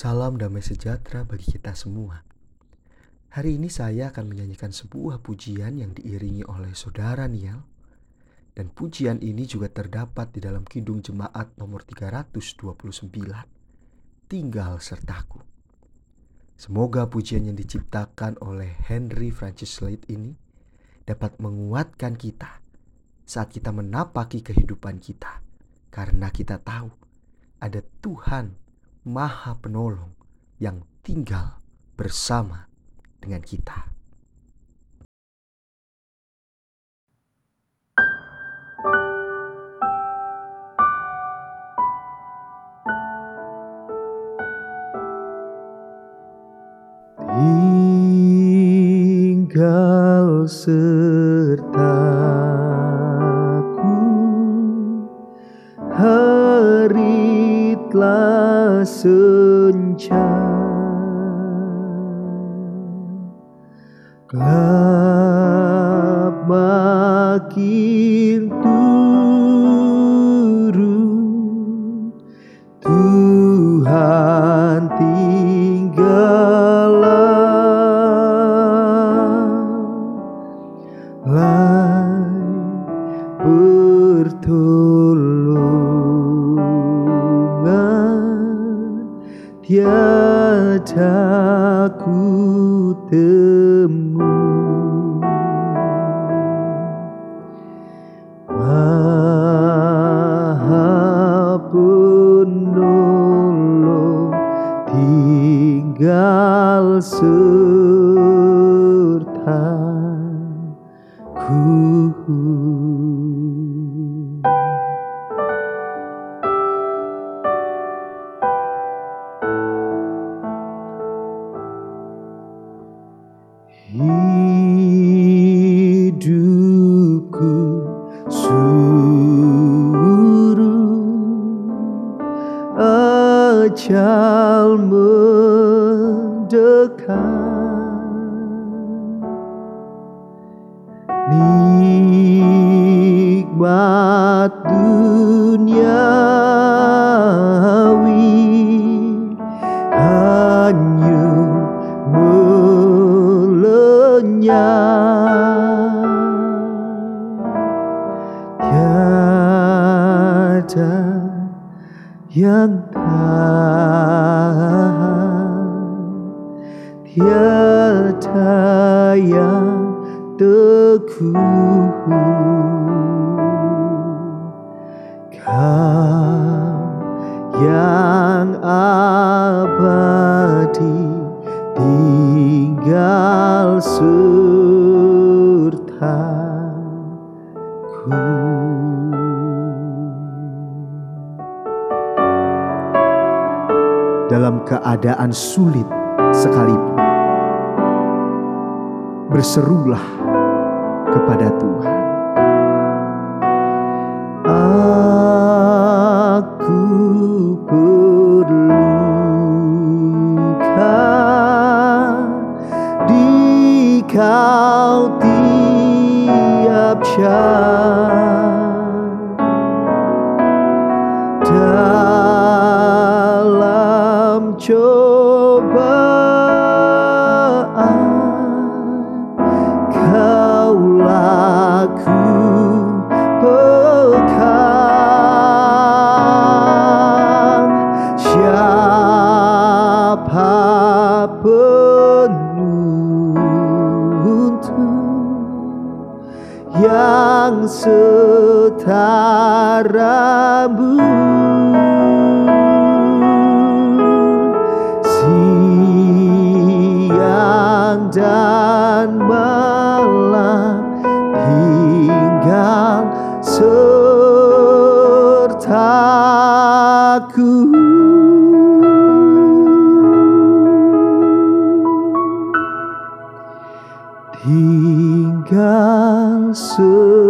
Salam damai sejahtera bagi kita semua. Hari ini saya akan menyanyikan sebuah pujian yang diiringi oleh saudara Niel. Dan pujian ini juga terdapat di dalam Kidung Jemaat nomor 329. Tinggal sertaku. Semoga pujian yang diciptakan oleh Henry Francis Slade ini dapat menguatkan kita saat kita menapaki kehidupan kita. Karena kita tahu ada Tuhan Maha Penolong yang tinggal bersama dengan kita. Tinggal sertaku telah senja. Gelap makin turun. Tuhan tinggallah. Lai tiada ku temu. Maha penolong tinggal sertaku suruh ajal mendekat. Nikmat duniawi yang tahan tiada yang teguh. Kau yang abadi tinggal sertaku dalam keadaan sulit sekalipun. Berserulah kepada Tuhan. Aku perlukan di kau tiap saat cobaan. Kau laku pegang siapa penuntut yang setaramu dan malam tinggal sertaku. Tinggal sertaku